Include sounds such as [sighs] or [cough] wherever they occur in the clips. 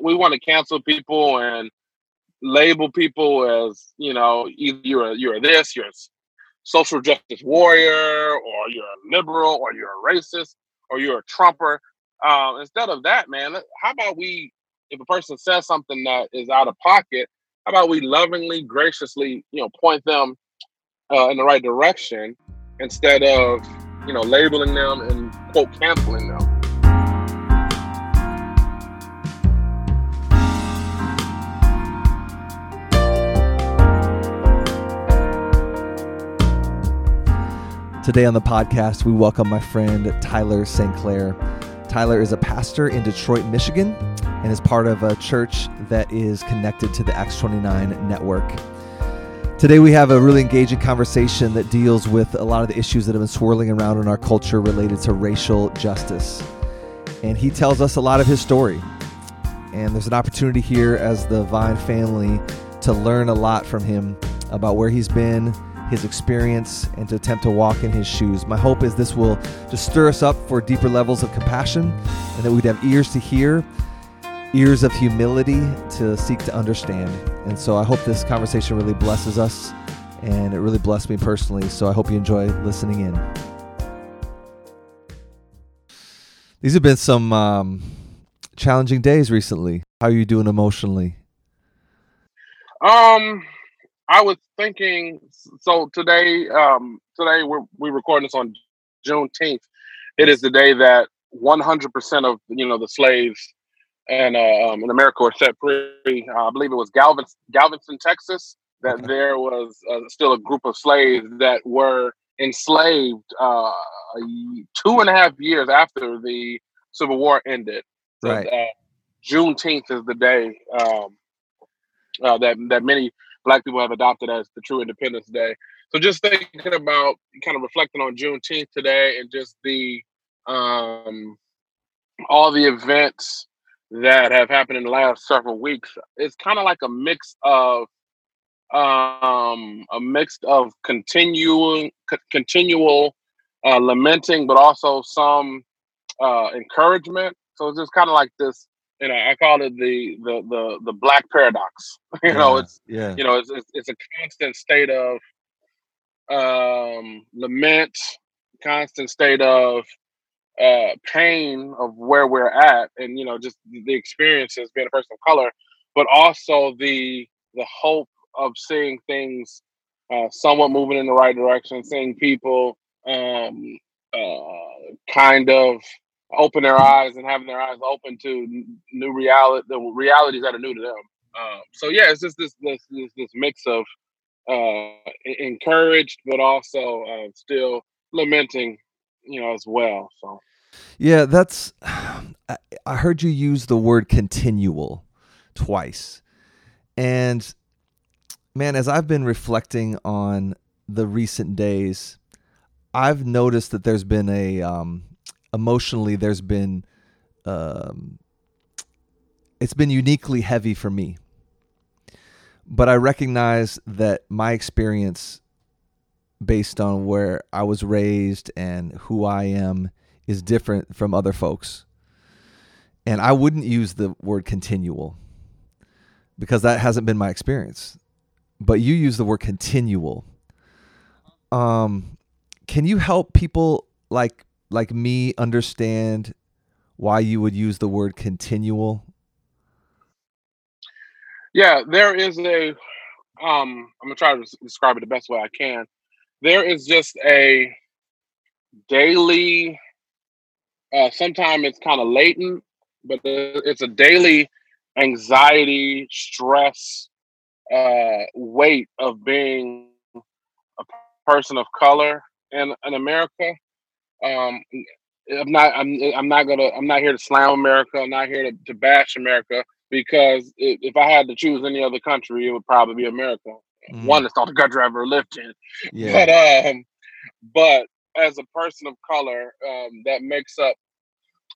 we want to cancel people and label people as you know either you're a, you're this you're a social justice warrior or you're a liberal or you're a racist or you're a trumper. Um, instead of that man how about we if a person says something that is out of pocket how about we lovingly graciously you know point them uh, in the right direction instead of you know labeling them and quote canceling them Today on the podcast, we welcome my friend Tyler St. Clair. Tyler is a pastor in Detroit, Michigan, and is part of a church that is connected to the Acts 29 network. Today, we have a really engaging conversation that deals with a lot of the issues that have been swirling around in our culture related to racial justice. And he tells us a lot of his story. And there's an opportunity here as the Vine family to learn a lot from him about where he's been his experience and to attempt to walk in his shoes. My hope is this will just stir us up for deeper levels of compassion and that we'd have ears to hear, ears of humility to seek to understand. And so I hope this conversation really blesses us and it really blessed me personally. So I hope you enjoy listening in. These have been some um, challenging days recently. How are you doing emotionally? Um, I was thinking. So today, um, today we're we recording this on Juneteenth. It is the day that 100% of you know the slaves and uh, um, in America were set free. Uh, I believe it was Galvin, Galveston, Texas. That okay. there was uh, still a group of slaves that were enslaved uh, two and a half years after the Civil War ended. So, right. Uh, Juneteenth is the day um, uh, that that many black people have adopted as the true Independence Day. So just thinking about kind of reflecting on Juneteenth today and just the um, all the events that have happened in the last several weeks, it's kind of like a mix of um, a mix of continuing c- continual uh, lamenting, but also some uh, encouragement. So it's just kind of like this you know, I call it the the the the black paradox. [laughs] you yeah, know, it's yeah, you know, it's, it's, it's a constant state of um lament, constant state of uh pain of where we're at, and you know, just the experiences being a person of color, but also the the hope of seeing things uh, somewhat moving in the right direction, seeing people um uh kind of open their eyes and having their eyes open to new reality, the realities that are new to them. Um, so yeah, it's just this this this, this mix of uh, encouraged, but also uh, still lamenting, you know, as well. So yeah, that's. [sighs] I heard you use the word continual twice, and man, as I've been reflecting on the recent days, I've noticed that there's been a um, emotionally there's been um, it's been uniquely heavy for me. But i recognize that my experience based on where i was raised and who i am is different from other folks. And i wouldn't use the word continual because that hasn't been my experience. But you use the word continual. Um can you help people like like me understand why you would use the word continual? Yeah, there is a um I'm gonna try to describe it the best way I can. There is just a daily uh sometimes it's kind of latent, but it's a daily anxiety, stress, uh weight of being a person of color in, in America um, I'm not. I'm. I'm not gonna. I'm not here to slam America. I'm not here to, to bash America because if, if I had to choose any other country, it would probably be America. Mm. One that's not the country I've ever lived in. Yeah. But um, but as a person of color, um, that makes up.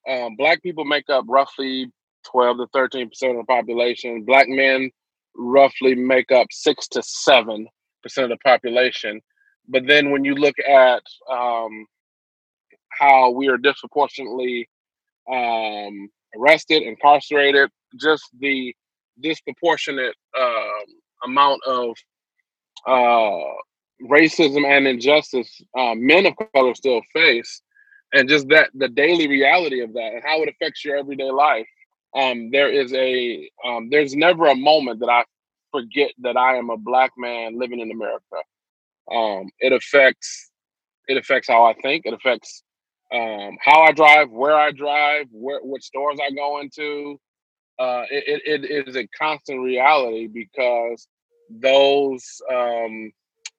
Um, black people make up roughly 12 to 13 percent of the population. Black men roughly make up six to seven percent of the population. But then when you look at um, how we are disproportionately um, arrested, incarcerated, just the disproportionate uh, amount of uh, racism and injustice uh, men of color still face, and just that the daily reality of that and how it affects your everyday life. Um, there is a um, there's never a moment that I forget that I am a black man living in America. Um, it affects it affects how I think. It affects um, how I drive, where I drive, where what stores I go into. Uh, it, it, it is a constant reality because those um,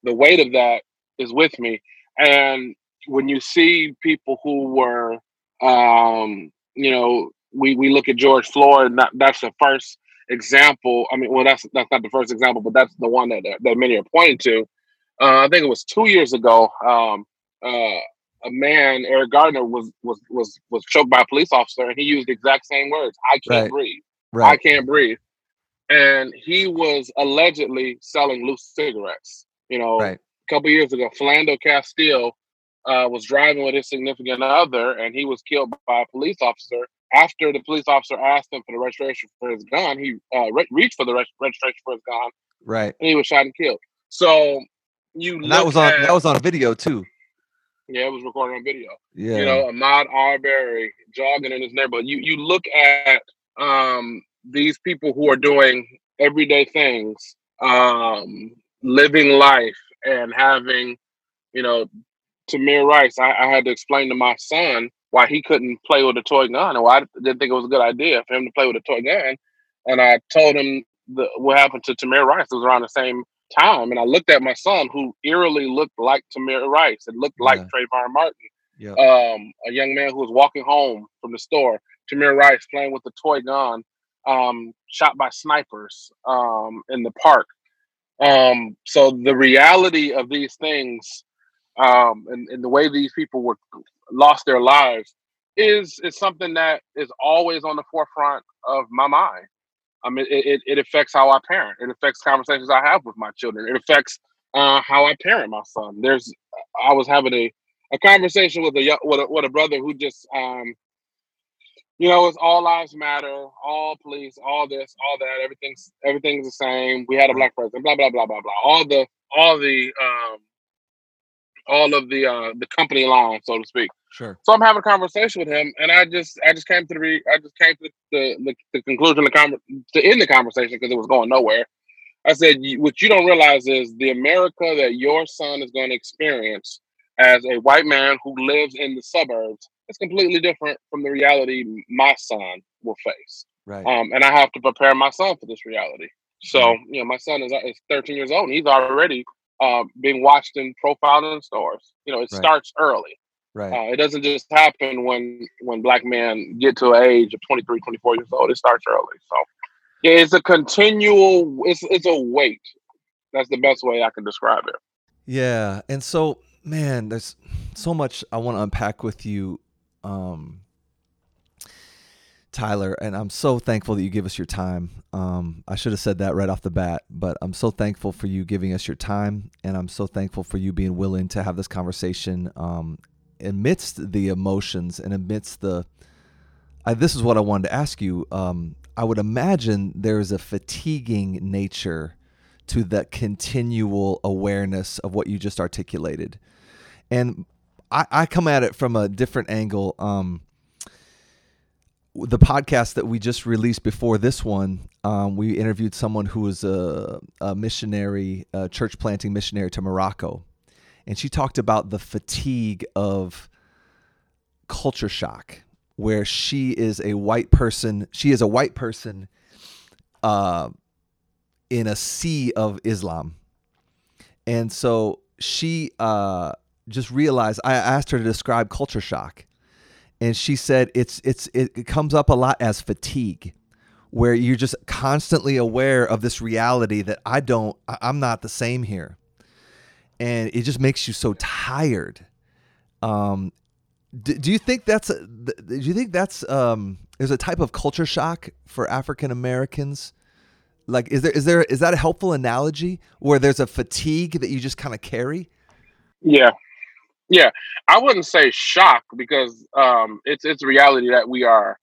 the weight of that is with me. And when you see people who were, um, you know, we, we look at George Floyd, that's the first example. I mean, well, that's that's not the first example, but that's the one that that many are pointing to. Uh, I think it was two years ago. Um, uh, a man, Eric Garner, was was was was choked by a police officer, and he used the exact same words: "I can't right. breathe. Right. I can't breathe." And he was allegedly selling loose cigarettes. You know, right. a couple years ago, Philando Castile uh, was driving with his significant other, and he was killed by a police officer. After the police officer asked him for the registration for his gun, he uh, re- reached for the re- registration for his gun. Right, and he was shot and killed. So you that was on at, that was on video too. Yeah, it was recorded on video. Yeah. You know, Ahmaud Arbery jogging in his neighborhood. You you look at um, these people who are doing everyday things, um, living life and having, you know, Tamir Rice, I, I, had to explain to my son why he couldn't play with a toy gun and why I didn't think it was a good idea for him to play with a toy gun. And I told him the, what happened to Tamir Rice. It was around the same time. And I looked at my son, who eerily looked like Tamir Rice. It looked like yeah. Trayvon Martin, yeah. um, a young man who was walking home from the store. Tamir Rice playing with a toy gun, um, shot by snipers um, in the park. Um, so the reality of these things um, and, and the way these people were lost their lives is is something that is always on the forefront of my mind. I mean, it, it affects how I parent. It affects conversations I have with my children. It affects uh, how I parent my son. There's, I was having a, a conversation with a with a, with a brother who just, um, you know, it's all lives matter, all police, all this, all that. Everything's everything's the same. We had a black president. Blah blah blah blah blah. All the all the um, all of the uh, the company line, so to speak. Sure. So I'm having a conversation with him, and I just I just came to the re- I just came to the the, the conclusion the con- to end the conversation because it was going nowhere. I said, what you don't realize is the America that your son is going to experience as a white man who lives in the suburbs is completely different from the reality my son will face. Right. Um, and I have to prepare my son for this reality. So, you know, my son is, is 13 years old and he's already uh, being watched and profiled in stores. You know, it right. starts early. Right. Uh, it doesn't just happen when when black men get to an age of 23, 24 years old. It starts early. So yeah, it's a continual. It's it's a weight. That's the best way I can describe it. Yeah, and so man, there's so much I want to unpack with you. Um, Tyler, and I'm so thankful that you give us your time. Um, I should have said that right off the bat, but I'm so thankful for you giving us your time, and I'm so thankful for you being willing to have this conversation um, amidst the emotions and amidst the. I, this is what I wanted to ask you. Um, I would imagine there's a fatiguing nature to that continual awareness of what you just articulated, and I, I come at it from a different angle. Um, the podcast that we just released before this one, um, we interviewed someone who was a, a missionary, a church planting missionary to Morocco. And she talked about the fatigue of culture shock, where she is a white person. She is a white person uh, in a sea of Islam. And so she uh, just realized, I asked her to describe culture shock and she said it's it's it comes up a lot as fatigue where you're just constantly aware of this reality that I don't I'm not the same here. And it just makes you so tired. Um do, do you think that's a, do you think that's um there's a type of culture shock for African Americans? Like is there is there is that a helpful analogy where there's a fatigue that you just kind of carry? Yeah yeah, I wouldn't say shock because um, it's it's reality that we are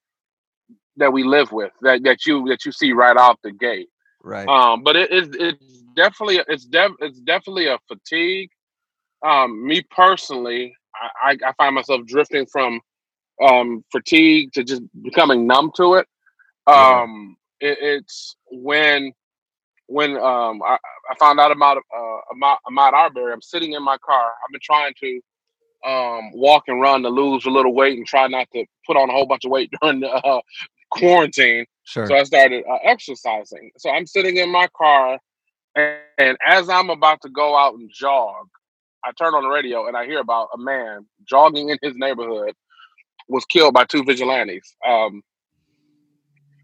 that we live with that that you that you see right off the gate. Right. Um, but it is it's definitely it's def, it's definitely a fatigue. Um, me personally, I, I find myself drifting from um, fatigue to just becoming numb to it. Um, yeah. it it's when when um, I, I found out about uh, about Ahmaud Arbery. I'm sitting in my car. I've been trying to um, walk and run to lose a little weight and try not to put on a whole bunch of weight [laughs] during the uh, quarantine. Sure. So I started uh, exercising. So I'm sitting in my car, and, and as I'm about to go out and jog, I turn on the radio and I hear about a man jogging in his neighborhood was killed by two vigilantes. Um,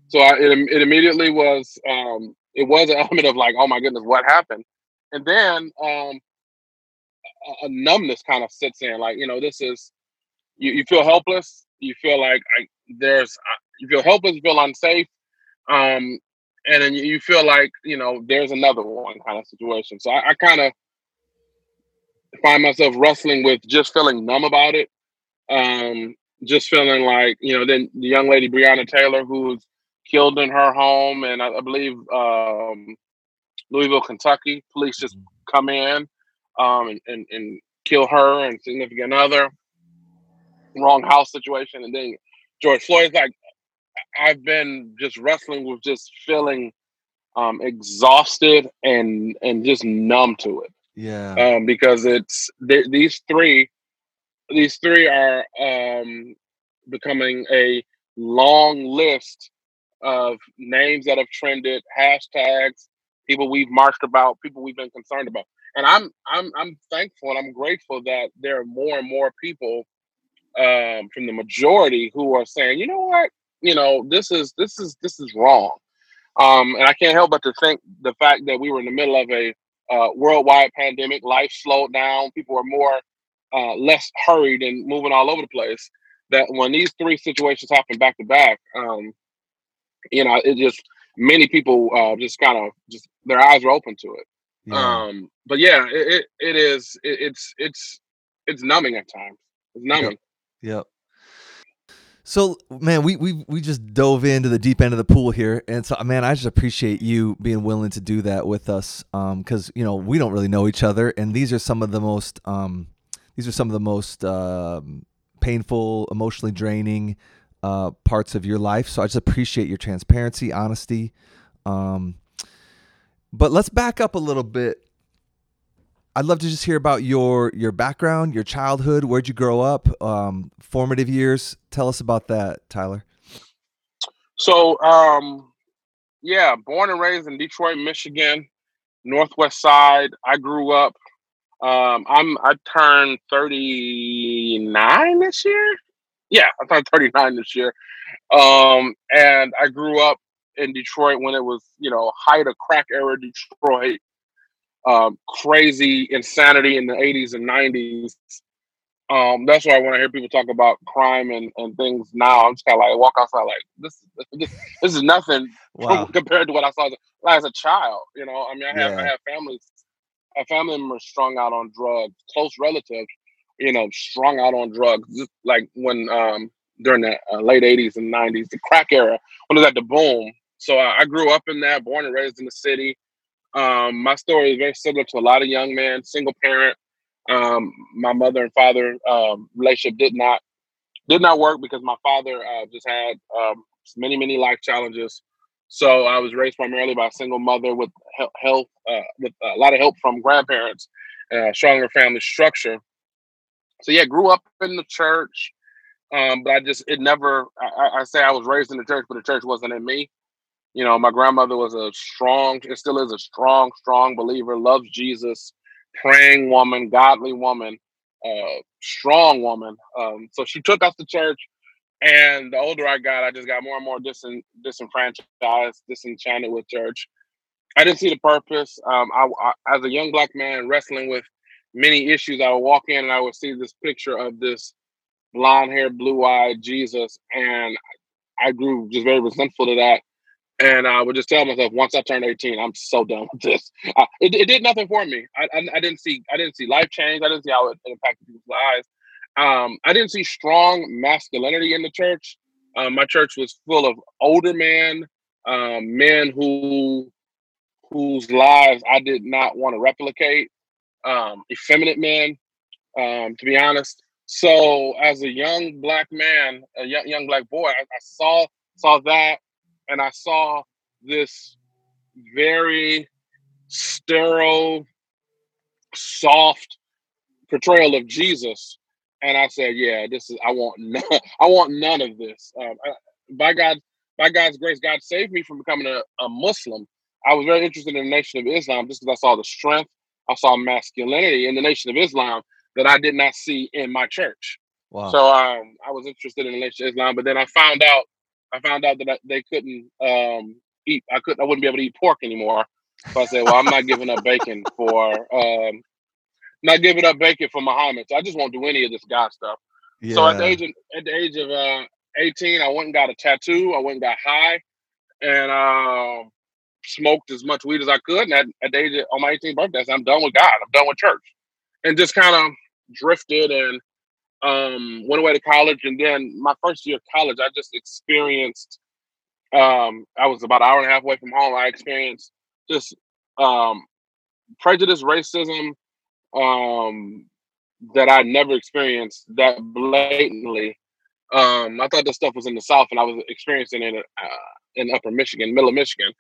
so I, it, it immediately was um, it was an element [laughs] of like, oh my goodness, what happened? And then um, a, numbness kind of sits in, like you know, this is you, you feel helpless, you feel like I, there's you feel helpless, you feel unsafe, um, and then you feel like you know there's another one kind of situation. So I, I kind of find myself wrestling with just feeling numb about it, um, just feeling like you know. Then the young lady Breonna Taylor, who's killed in her home, and I, I believe um, Louisville, Kentucky, police just mm-hmm. come in um, and, and, and kill her and significant other. Wrong house situation, and then George Floyd's like I've been just wrestling with just feeling um, exhausted and and just numb to it. Yeah. Um, because it's th- these three, these three are um, becoming a long list of names that have trended, hashtags, people we've marched about, people we've been concerned about. And I'm I'm I'm thankful and I'm grateful that there are more and more people um, from the majority who are saying, you know what, you know, this is this is this is wrong. Um, and I can't help but to think the fact that we were in the middle of a uh, worldwide pandemic, life slowed down, people are more uh, less hurried and moving all over the place. That when these three situations happen back to back, um, you know, it just many people uh, just kind of just their eyes were open to it. Yeah. Um, but yeah, it, it, it is it, it's it's it's numbing at times. It's numbing. Yep. yep. So, man, we we we just dove into the deep end of the pool here, and so, man, I just appreciate you being willing to do that with us, because um, you know we don't really know each other, and these are some of the most um, these are some of the most uh, painful, emotionally draining uh, parts of your life. So I just appreciate your transparency, honesty. Um, but let's back up a little bit I'd love to just hear about your your background, your childhood. Where'd you grow up? Um, formative years. Tell us about that, Tyler. So, um, yeah, born and raised in Detroit, Michigan, Northwest Side. I grew up. Um, I'm I turned 39 this year. Yeah, I turned 39 this year. Um, and I grew up in Detroit when it was, you know, height of crack era Detroit um, crazy insanity in the 80s and 90s. Um, that's why when I hear people talk about crime and, and things now, I'm just kind of like walk outside like this. This, this is nothing [laughs] wow. compared to what I saw as a child. You know, I mean, I have yeah. I have families, I have family members strung out on drugs, close relatives, you know, strung out on drugs. Just like when um, during the uh, late 80s and 90s, the crack era, when it was at the boom. So I, I grew up in that, born and raised in the city. Um, my story is very similar to a lot of young men, single parent. Um, my mother and father um, relationship did not did not work because my father uh, just had um, many many life challenges. So I was raised primarily by a single mother with health, uh, with a lot of help from grandparents, uh, stronger family structure. So yeah, grew up in the church, um, but I just it never. I, I say I was raised in the church, but the church wasn't in me. You know, my grandmother was a strong, it still is a strong, strong believer, loves Jesus, praying woman, godly woman, uh, strong woman. Um, so she took us to church. And the older I got, I just got more and more disin- disenfranchised, disenchanted with church. I didn't see the purpose. Um, I, I, as a young black man wrestling with many issues, I would walk in and I would see this picture of this blonde haired, blue eyed Jesus. And I grew just very resentful to that. And I would just tell myself, once I turn 18, I'm so done with this. Uh, it, it, did nothing for me. I, I, I, didn't see I didn't see life change. I didn't see how it impacted people's lives. Um, I didn't see strong masculinity in the church. Um, my church was full of older men, um, men who whose lives I did not want to replicate, um, effeminate men, um, to be honest. So as a young black man, a young, young black boy, I, I saw saw that, and I saw this very sterile, soft portrayal of Jesus, and I said, "Yeah, this is. I want. None, [laughs] I want none of this. Um, I, by God, by God's grace, God saved me from becoming a, a Muslim. I was very interested in the Nation of Islam just because I saw the strength, I saw masculinity in the Nation of Islam that I did not see in my church. Wow. So um, I was interested in the Nation of Islam, but then I found out, I found out that I, they couldn't um, eat. I couldn't. I wouldn't be able to eat pork anymore. So I said, well, I'm not giving up bacon for, um, not giving up bacon for Muhammad. So I just won't do any of this God stuff. Yeah. So at the age of at the age of uh, 18, I went and got a tattoo. I went and got high, and uh, smoked as much weed as I could. And at, at the age of, on my 18th birthday, I said, I'm done with God. I'm done with church, and just kind of drifted and um, went away to college. And then my first year of college, I just experienced. Um, I was about an hour and a half away from home. I experienced just um, prejudice, racism um, that I never experienced that blatantly. Um, I thought this stuff was in the South, and I was experiencing it uh, in Upper Michigan, Middle Michigan,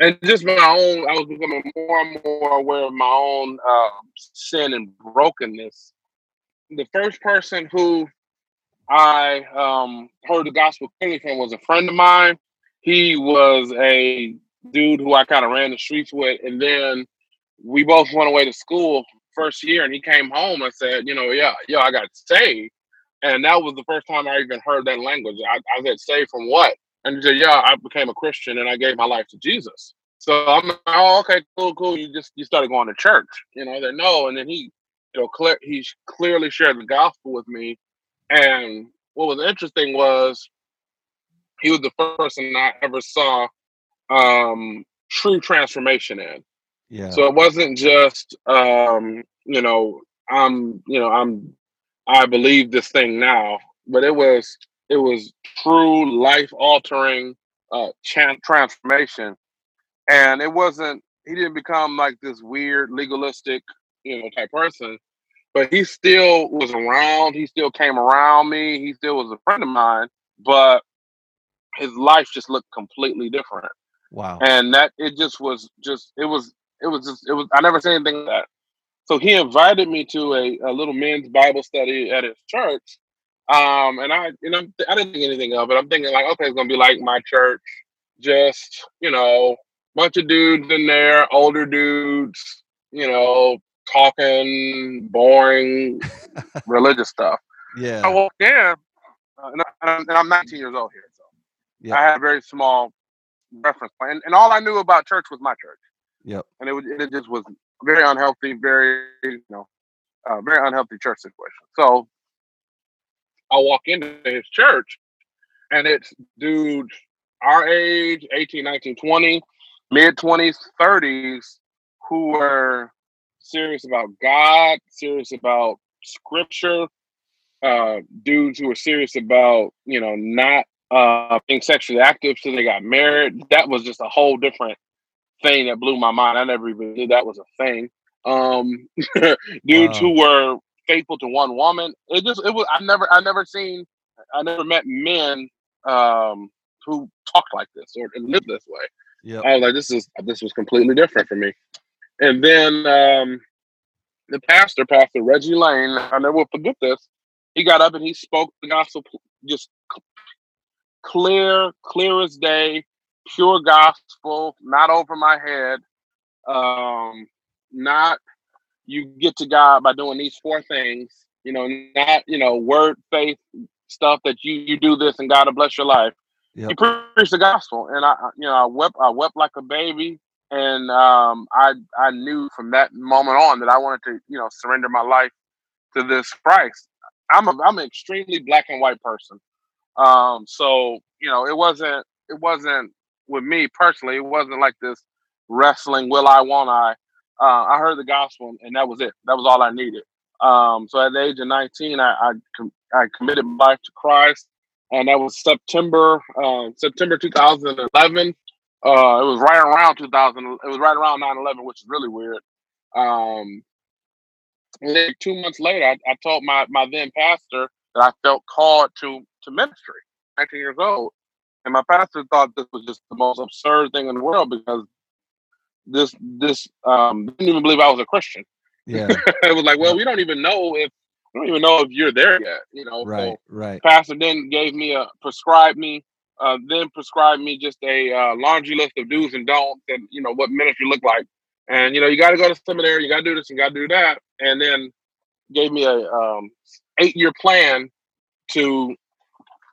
and just my own. I was becoming more and more aware of my own uh, sin and brokenness. The first person who I um, heard the gospel clearly from was a friend of mine. He was a dude who I kind of ran the streets with, and then we both went away to school first year, and he came home and said, you know, yeah, yeah, I got saved, and that was the first time I even heard that language. I, I said, saved from what? And he said, yeah, I became a Christian and I gave my life to Jesus. So I'm like, oh, okay, cool, cool. You just you started going to church, you know? They no, and then he, you know, clear he clearly shared the gospel with me, and what was interesting was he was the first person I ever saw um, true transformation in. Yeah. So it wasn't just um, you know, I'm you know, I'm I believe this thing now, but it was it was true life altering uh transformation. And it wasn't he didn't become like this weird legalistic, you know, type person, but he still was around, he still came around me, he still was a friend of mine, but his life just looked completely different. Wow. And that it just was just it was it was just it was I never seen anything like that. So he invited me to a, a little men's Bible study at his church. Um, and I you know I didn't think anything of it. I'm thinking like, okay, it's gonna be like my church, just, you know, bunch of dudes in there, older dudes, you know, talking boring [laughs] religious stuff. Yeah. I walked in, and, I, and I'm 19 years old here, so yeah. I had a very small reference point, and, and all I knew about church was my church. Yep. And it was it just was very unhealthy, very you know, uh, very unhealthy church situation. So I walk into his church, and it's dudes our age, 18, 19, 20, mid 20s, 30s, who were serious about God, serious about scripture, uh, dudes who were serious about, you know, not uh, being sexually active so they got married. That was just a whole different thing that blew my mind. I never even knew that was a thing. Um, [laughs] dudes wow. who were faithful to one woman. It just it was I never I never seen I never met men um, who talked like this or lived this way. Yeah, I was like, this is this was completely different for me. And then um, the pastor, Pastor Reggie Lane, I never will forget this. He got up and he spoke the gospel just clear, clear as day, pure gospel, not over my head. Um, not you get to God by doing these four things. You know, not you know word, faith, stuff that you you do this and God will bless your life. Yep. He preached the gospel, and I you know I wept I wept like a baby, and um, I I knew from that moment on that I wanted to you know surrender my life to this Christ. I'm a I'm an extremely black and white person. Um, so you know, it wasn't it wasn't with me personally. It wasn't like this wrestling. Will I? Won't I? Uh, I heard the gospel, and that was it. That was all I needed. Um, so at the age of 19, I, I, I committed my life to Christ. and that was September uh, September 2011. Uh, it was right around 2000. It was right around 9/11, which is really weird. Um, two months later, I, I told my my then pastor that I felt called to to ministry. 19 years old, and my pastor thought this was just the most absurd thing in the world because this this um didn't even believe I was a Christian. Yeah. [laughs] it was like, well, we don't even know if we don't even know if you're there yet. You know. Right. So right. pastor then gave me a prescribed me uh, then prescribed me just a uh, laundry list of do's and don'ts and you know what ministry look like. And you know you got to go to seminary you got to do this and got to do that. And then gave me a um, eight year plan to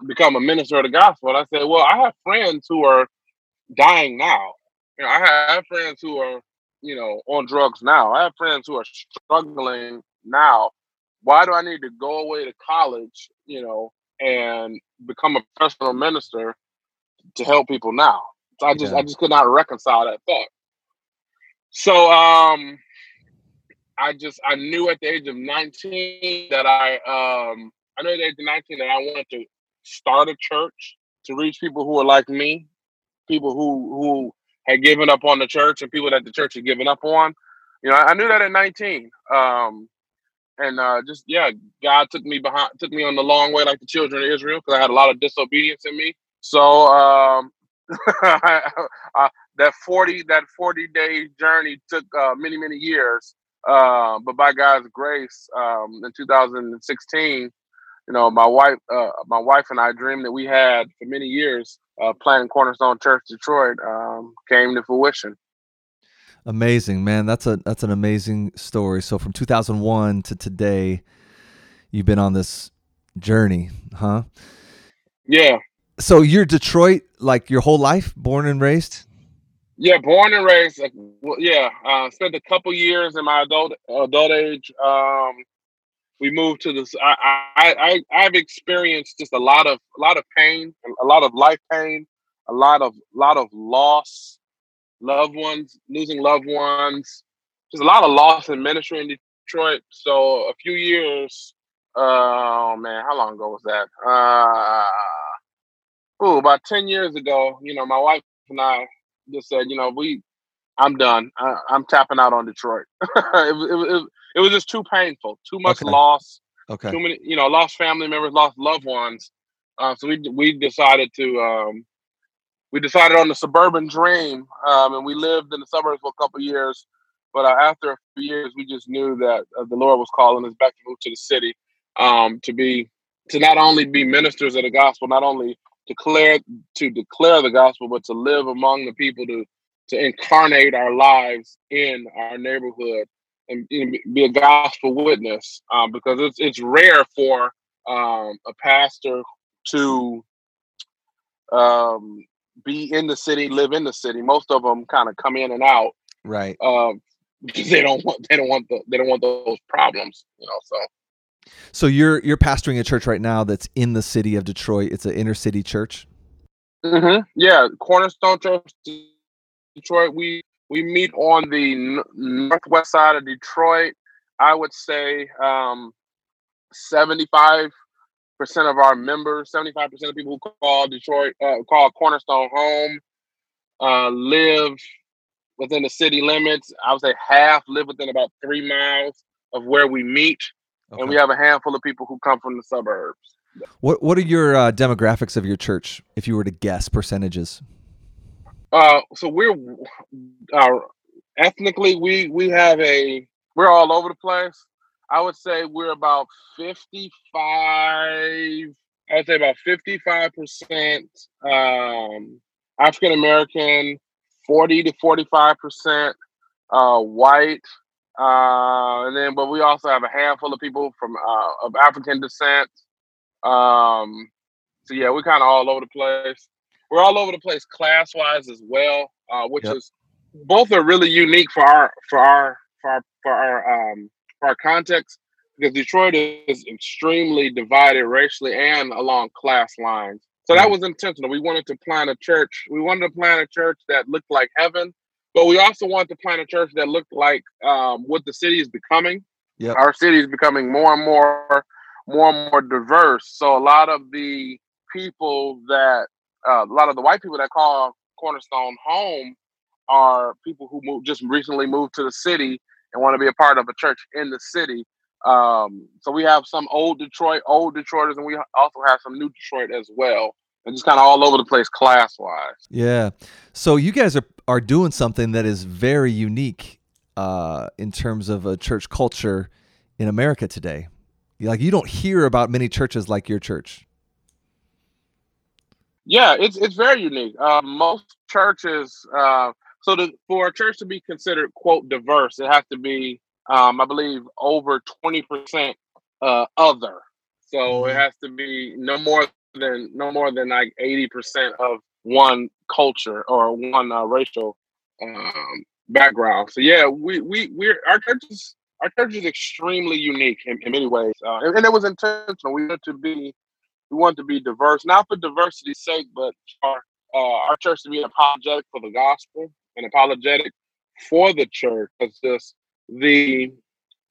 become a minister of the gospel. And i said well i have friends who are dying now. You know i have friends who are you know on drugs now. I have friends who are struggling now. Why do i need to go away to college you know and become a professional minister to help people now. So I just Yeah. I just could not reconcile that thought. So um I just I knew at the age of 19 that I um I knew at the age of 19 that I wanted to start a church to reach people who are like me, people who who had given up on the church and people that the church had given up on. You know, I, I knew that at 19. Um and uh, just yeah, God took me behind, took me on the long way, like the children of Israel, because I had a lot of disobedience in me. So um, [laughs] uh, that forty that forty day journey took uh, many many years, uh, but by God's grace, um, in 2016, you know, my wife, uh, my wife and I dreamed that we had for many years, uh, planting Cornerstone Church Detroit, um, came to fruition. Amazing, man. That's a that's an amazing story. So from 2001 to today, you've been on this journey, huh? Yeah, So you're Detroit like your whole life, born and raised? Yeah, born and raised. Like, well, yeah, uh, spent a couple years in my adult adult age. Um, we moved to this. I, I I I've experienced just a lot of a lot of pain, a lot of life pain, a lot of a lot of loss, loved ones losing loved ones, just a lot of loss in ministry in Detroit. So a few years. Oh man, how long ago was that? Uh, oh, about ten years ago. You know, my wife and I just said, you know, we, I'm done. I, I'm tapping out on Detroit. [laughs] it, was- it, was- it was just too painful, too much Okay. loss, Okay. too many, you know, lost family members, lost loved ones. Uh, so we we decided to um, we decided on the suburban dream, um, and we lived in the suburbs for a couple years. But uh, after a few years, we just knew that uh, the Lord was calling us back to move to the city, um, to be to not only be ministers of the gospel, not only declare to declare the gospel, but to live among the people to to incarnate our lives in our neighborhood and be a gospel witness. Um, because it's it's rare for um, a pastor to um, be in the city, live in the city. Most of them kind of come in and out Right. um, because they don't want they don't want the they don't want those problems. You know, so. So you're you're pastoring a church right now that's in the city of Detroit. It's an inner city church. hmm Yeah, Cornerstone Church, Detroit. We we meet on the n- northwest side of Detroit. I would say um, seventy-five percent of our members, seventy-five percent of people who call Detroit, uh, call Cornerstone home, uh, live within the city limits. I would say half live within about three miles of where we meet, and we have a handful of people who come from the suburbs. What what are your uh, demographics of your church if you were to guess percentages? Uh, so we're uh, ethnically we we have a we're all over the place. I would say we're about fifty five. I would say about fifty five percent um, African American, forty to forty five percent uh, white, uh, and then but we also have a handful of people from uh, of African descent. Um, so yeah, we're kind of all over the place. We're all over the place class wise as well, uh, which Yep. is both are really unique for our for our for our for our um our context because Detroit is extremely divided racially and along class lines. So that was intentional. We wanted to plant a church. We wanted to plant a church that looked like heaven, but we also wanted to plant a church that looked like um, what the city is becoming. Yep. Our city is becoming more and more more and more diverse. So a lot of the people that uh, a lot of the white people that call Cornerstone home are people who moved, just recently moved to the city and want to be a part of a church in the city. Um, so we have some old Detroit, old Detroiters, and we also have some new Detroit as well, and just kind of all over the place class wise. Yeah. So you guys are are doing something that is very unique uh, in terms of a church culture in America today. Like you don't hear about many churches like your church. Yeah, it's it's very unique. Uh, most churches, uh, so to, for a church to be considered quote diverse, it has to be, um, I believe, over twenty percent uh, other. So mm-hmm. it has to be no more than no more than like eighty percent of one culture or one uh, racial um, background. So yeah, we we we're our church is our church is extremely unique in, in many ways, uh, and, and, it was intentional. We wanted to be we want to be diverse, not for diversity's sake, but for uh, our church to be apologetic for the gospel and apologetic for the church. Because this the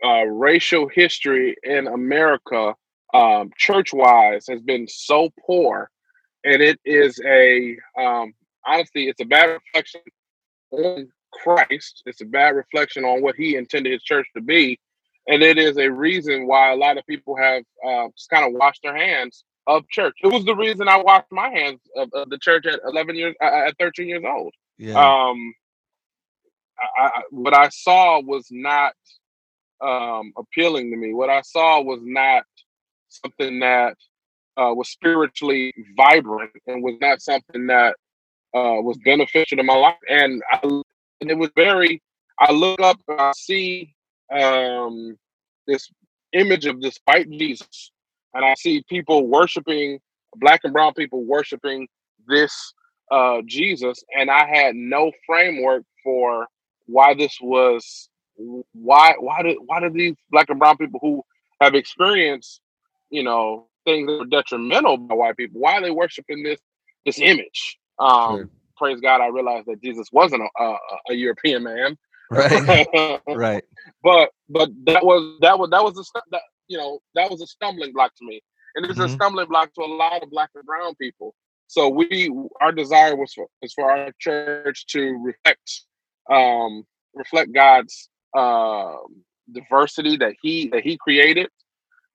uh, racial history in America, um, church wise, has been so poor, and it is a um, honestly, it's a bad reflection on Christ. It's a bad reflection on what He intended His church to be, and it is a reason why a lot of people have uh, just kind of washed their hands of church. It was the reason I washed my hands of, of the church at 11 years, uh, at 13 years old. Yeah. Um, I, I, what I saw was not um, appealing to me. What I saw was not something that uh, was spiritually vibrant and was not something that uh, was beneficial to my life. And, I, and it was very. I look up and I see um, this image of this white Jesus and I see people worshiping black and brown people worshiping this uh, Jesus, and I had no framework for why this was why why did why did these black and brown people who have experienced you know things that were detrimental by white people why are they worshiping this this image um sure. praise god i realized that jesus wasn't a, a, a european man right [laughs] right but but that was that was that was the that, you know, that was a stumbling block to me. And it's mm-hmm. a stumbling block to a lot of black and brown people. So we our desire was for is for our church to reflect um reflect God's uh, diversity that he that he created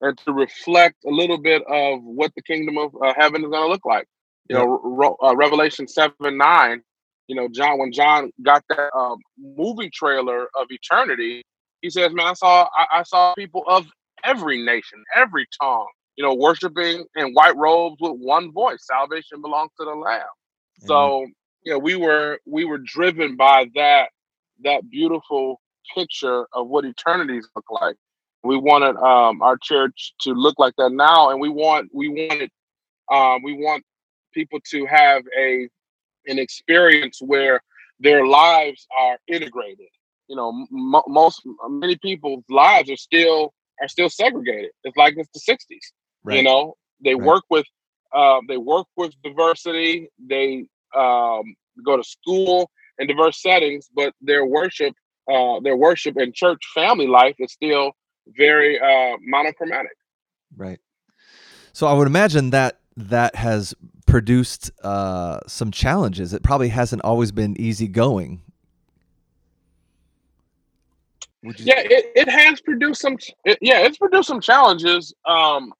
and to reflect a little bit of what the kingdom of uh, heaven is going to look like. You know, uh, Revelation 7 9, you know, John, when John got that um, movie trailer of eternity, he says, Man, I saw I, I, saw people of every nation, every tongue, you know, worshiping in white robes with one voice. Salvation belongs to the Lamb. Mm-hmm. So, you know, we were we were driven by that that beautiful picture of what eternities look like. We wanted um, our church to look like that now, and we want we wanted um, we want people to have a an experience where their lives are integrated. You know, m- most many people's lives are still are still segregated. It's like it's the '60s. Right. You know, they right. work with uh, they work with diversity. They um, go to school in diverse settings, but their worship, uh, their worship and church family life is still very uh, monochromatic. Right. So I would imagine that that has produced uh, some challenges. It probably hasn't always been easy going yeah, it, it has produced some. It, yeah, it's produced some challenges. Um,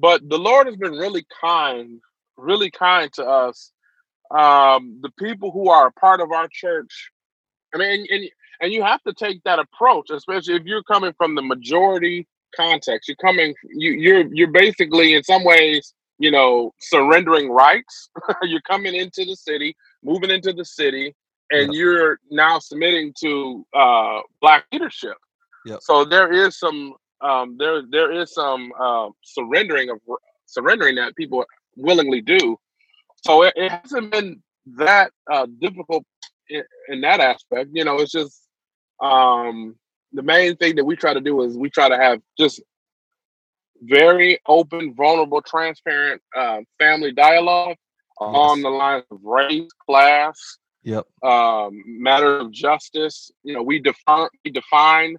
but the Lord has been really kind, really kind to us. Um, the people who are a part of our church. I mean, and, and and you have to take that approach, especially if you're coming from the majority context. You're coming. You you're you're basically in some ways, you know, surrendering rights. [laughs] you're coming into the city, moving into the city, and yep. you're now submitting to uh, black leadership. Yep. So there is some um, there there is some uh, surrendering of surrendering that people willingly do. So it, it hasn't been that uh, difficult in, in, that aspect. You know, it's just um, the main thing that we try to do is we try to have just very open, vulnerable, transparent uh, family dialogue yes. on the lines of race, class, Yep. Um, matter of justice. You know, we define, we define,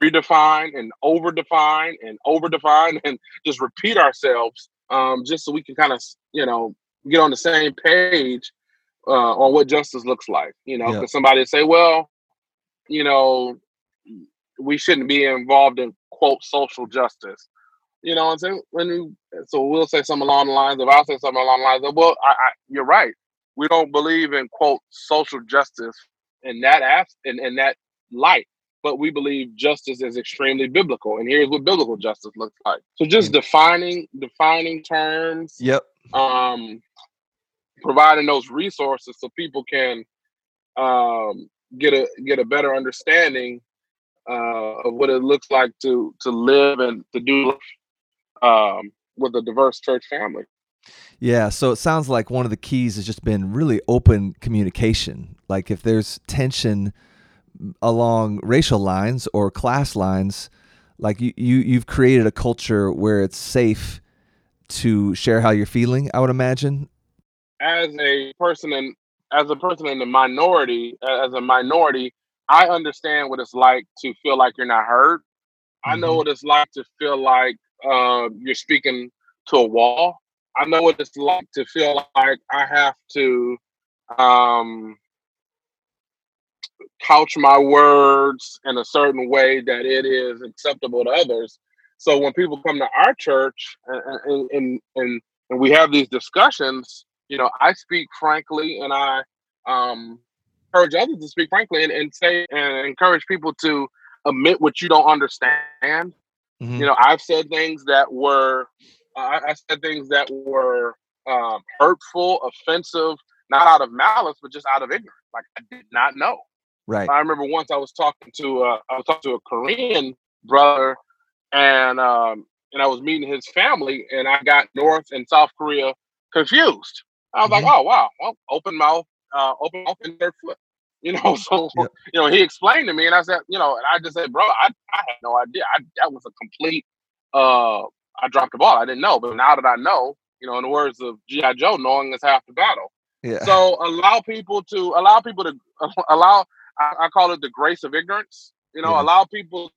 redefine, and over define, and over define, and just repeat ourselves um, just so we can kind of you know get on the same page uh, on what justice looks like. You know, because somebody say, well, you know, we shouldn't be involved in quote social justice. You know what I'm saying? When you, so we'll say something along the lines of I'll say something along the lines of, well, I, I, you're right. We don't believe in quote social justice in that aspect in, in that light, but we believe justice is extremely biblical. And here's what biblical justice looks like. So just mm-hmm. defining defining terms. Yep. Um, providing those resources so people can um, get a get a better understanding uh, of what it looks like to to live and to do um, with a diverse church family. Yeah, so it sounds like one of the keys has just been really open communication. Like if there's tension along racial lines or class lines, like you, you you've created a culture where it's safe to share how you're feeling, I would imagine. As a person in as a person in the minority, as a minority, I understand what it's like to feel like you're not heard. Mm-hmm. I know mm-hmm. what it's like to feel like uh, you're speaking to a wall. I know what it's like to feel like I have to um, couch my words in a certain way that it is acceptable to others. So when people come to our church and and and, and we have these discussions, you know, I speak frankly and I um, encourage others to speak frankly and, and say and encourage people to admit what you don't understand. Mm-hmm. You know, I've said things that were uh, I said things that were um, hurtful, offensive, not out of malice, but just out of ignorance. Like I did not know. Right. I remember once I was talking to uh, I was talking to a Korean brother, and um, and I was meeting his family, and I got North and South Korea confused. I was mm-hmm. like, oh wow, well, open mouth, uh, open mouth and third foot. [laughs] You know, so yep. you know, he explained to me, and I said, you know, and I just said, bro, I, I had no idea. I, that was a complete. Uh, I dropped the ball. I didn't know, but now that I know, you know, in the words of GI Joe, knowing is half the battle. Yeah. So allow people to allow people to [laughs] allow. I, I call it the grace of ignorance. You know, yeah. allow people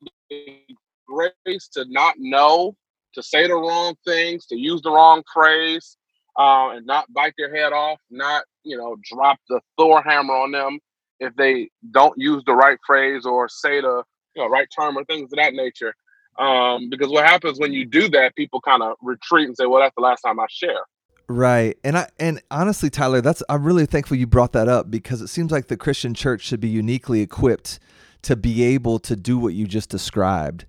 grace to not know, to say the wrong things, to use the wrong phrase, uh, and not bite their head off, not you know drop the Thor hammer on them if they don't use the right phrase or say the you know right term or things of that nature. Um, because what happens when you do that, people kind of retreat and say, "Well, that's the last time I share." Right. And I and honestly, Tyler, that's I'm really thankful you brought that up because it seems like the Christian church should be uniquely equipped to be able to do what you just described.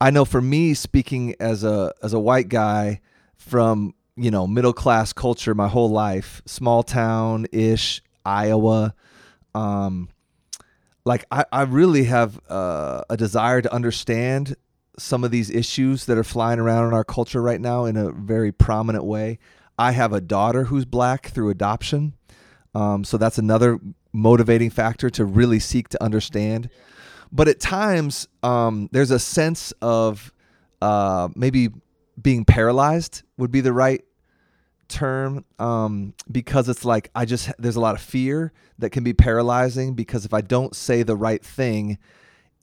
I know for me speaking as a as a white guy from, you know, middle class culture my whole life, small town ish, Iowa, um like I, I really have uh, a desire to understand some of these issues that are flying around in our culture right now in a very prominent way. I have a daughter who's black through adoption. Um, so that's another motivating factor to really seek to understand. But at times, um, there's a sense of uh, maybe being paralyzed would be the right term um, because it's like I just there's a lot of fear that can be paralyzing because if I don't say the right thing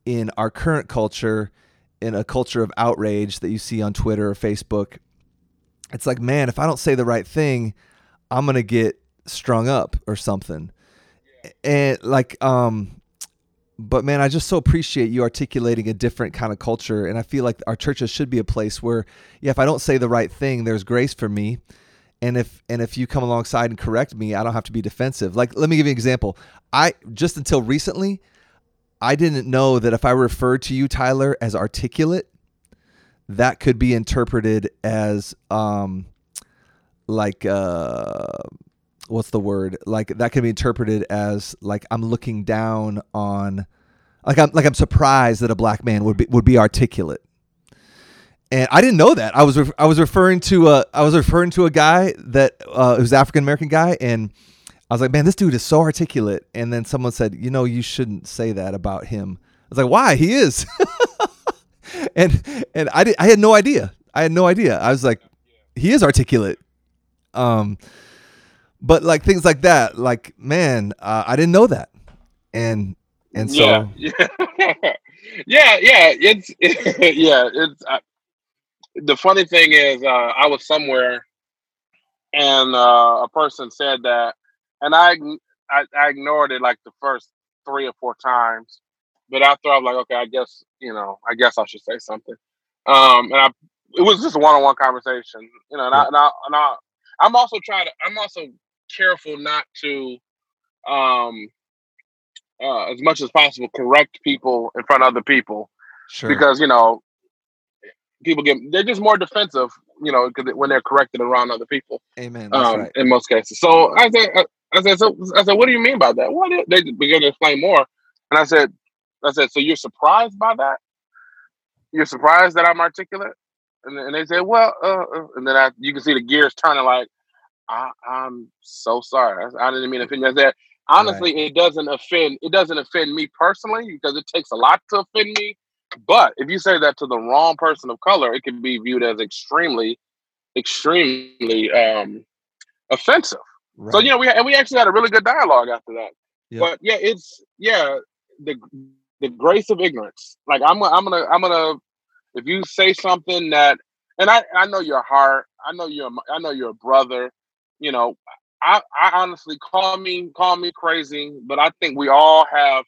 in our current culture, in a culture of outrage that you see on Twitter or Facebook, it's like, man, if I don't say the right thing, I'm gonna get strung up or something. And like, um, but man, I just so appreciate you articulating a different kind of culture, and I feel like our churches should be a place where, yeah, if I don't say the right thing, there's grace for me, and if and if you come alongside and correct me, I don't have to be defensive. Like, let me give you an example. I just until recently, I didn't know that if I referred to you, Tyler, as articulate, that could be interpreted as um like uh what's the word? Like that could be interpreted as like i'm looking down on like i'm like i'm surprised that a black man would be would be articulate. And i didn't know that. I was re- i was referring to a i was referring to a guy that uh who's african american guy and i was like man this dude is so articulate. And then someone said you know you shouldn't say that about him. I was like why? He is [laughs] [laughs] and and I did, I had no idea. I had no idea. I was like, he is articulate. Um, but like things like that, like man, uh, I didn't know that, and and so yeah, [laughs] yeah, yeah, it's [laughs] yeah, it's. I, the funny thing is, uh, I was somewhere, and uh, a person said that, and I, I I ignored it like the first three or four times, but after I was like, okay, I guess you know, I guess I should say something. Um, and I, it was just a one-on-one conversation, you know, and I, and I, and I I'm also trying to, I'm also careful not to, um, uh, as much as possible, correct people in front of other people, Sure. because you know, people get they're just more defensive, you know, because when they're corrected around other people, Amen. That's um, right. in most cases. So I said, I, I said, so I said, what do you mean by that? What? They begin to explain more, and I said, I said, so you're surprised by that? You're surprised that I'm articulate? And, and they said, well, uh, uh," and then I, you can see the gears turning. Like, I, I'm so sorry. I, I didn't mean to offend you. I said, honestly, it doesn't offend. It doesn't offend me personally because it takes a lot to offend me. But if you say that to the wrong person of color, it can be viewed as extremely, extremely um, offensive. Right. So you know, we and we actually had a really good dialogue after that. Yep. But yeah, it's yeah the the grace of ignorance. Like I'm gonna- I'm gonna I'm gonna if you say something that and I I know your heart. I know you're a- I know you're a brother. You know, I I honestly call me call me crazy, but I think we all have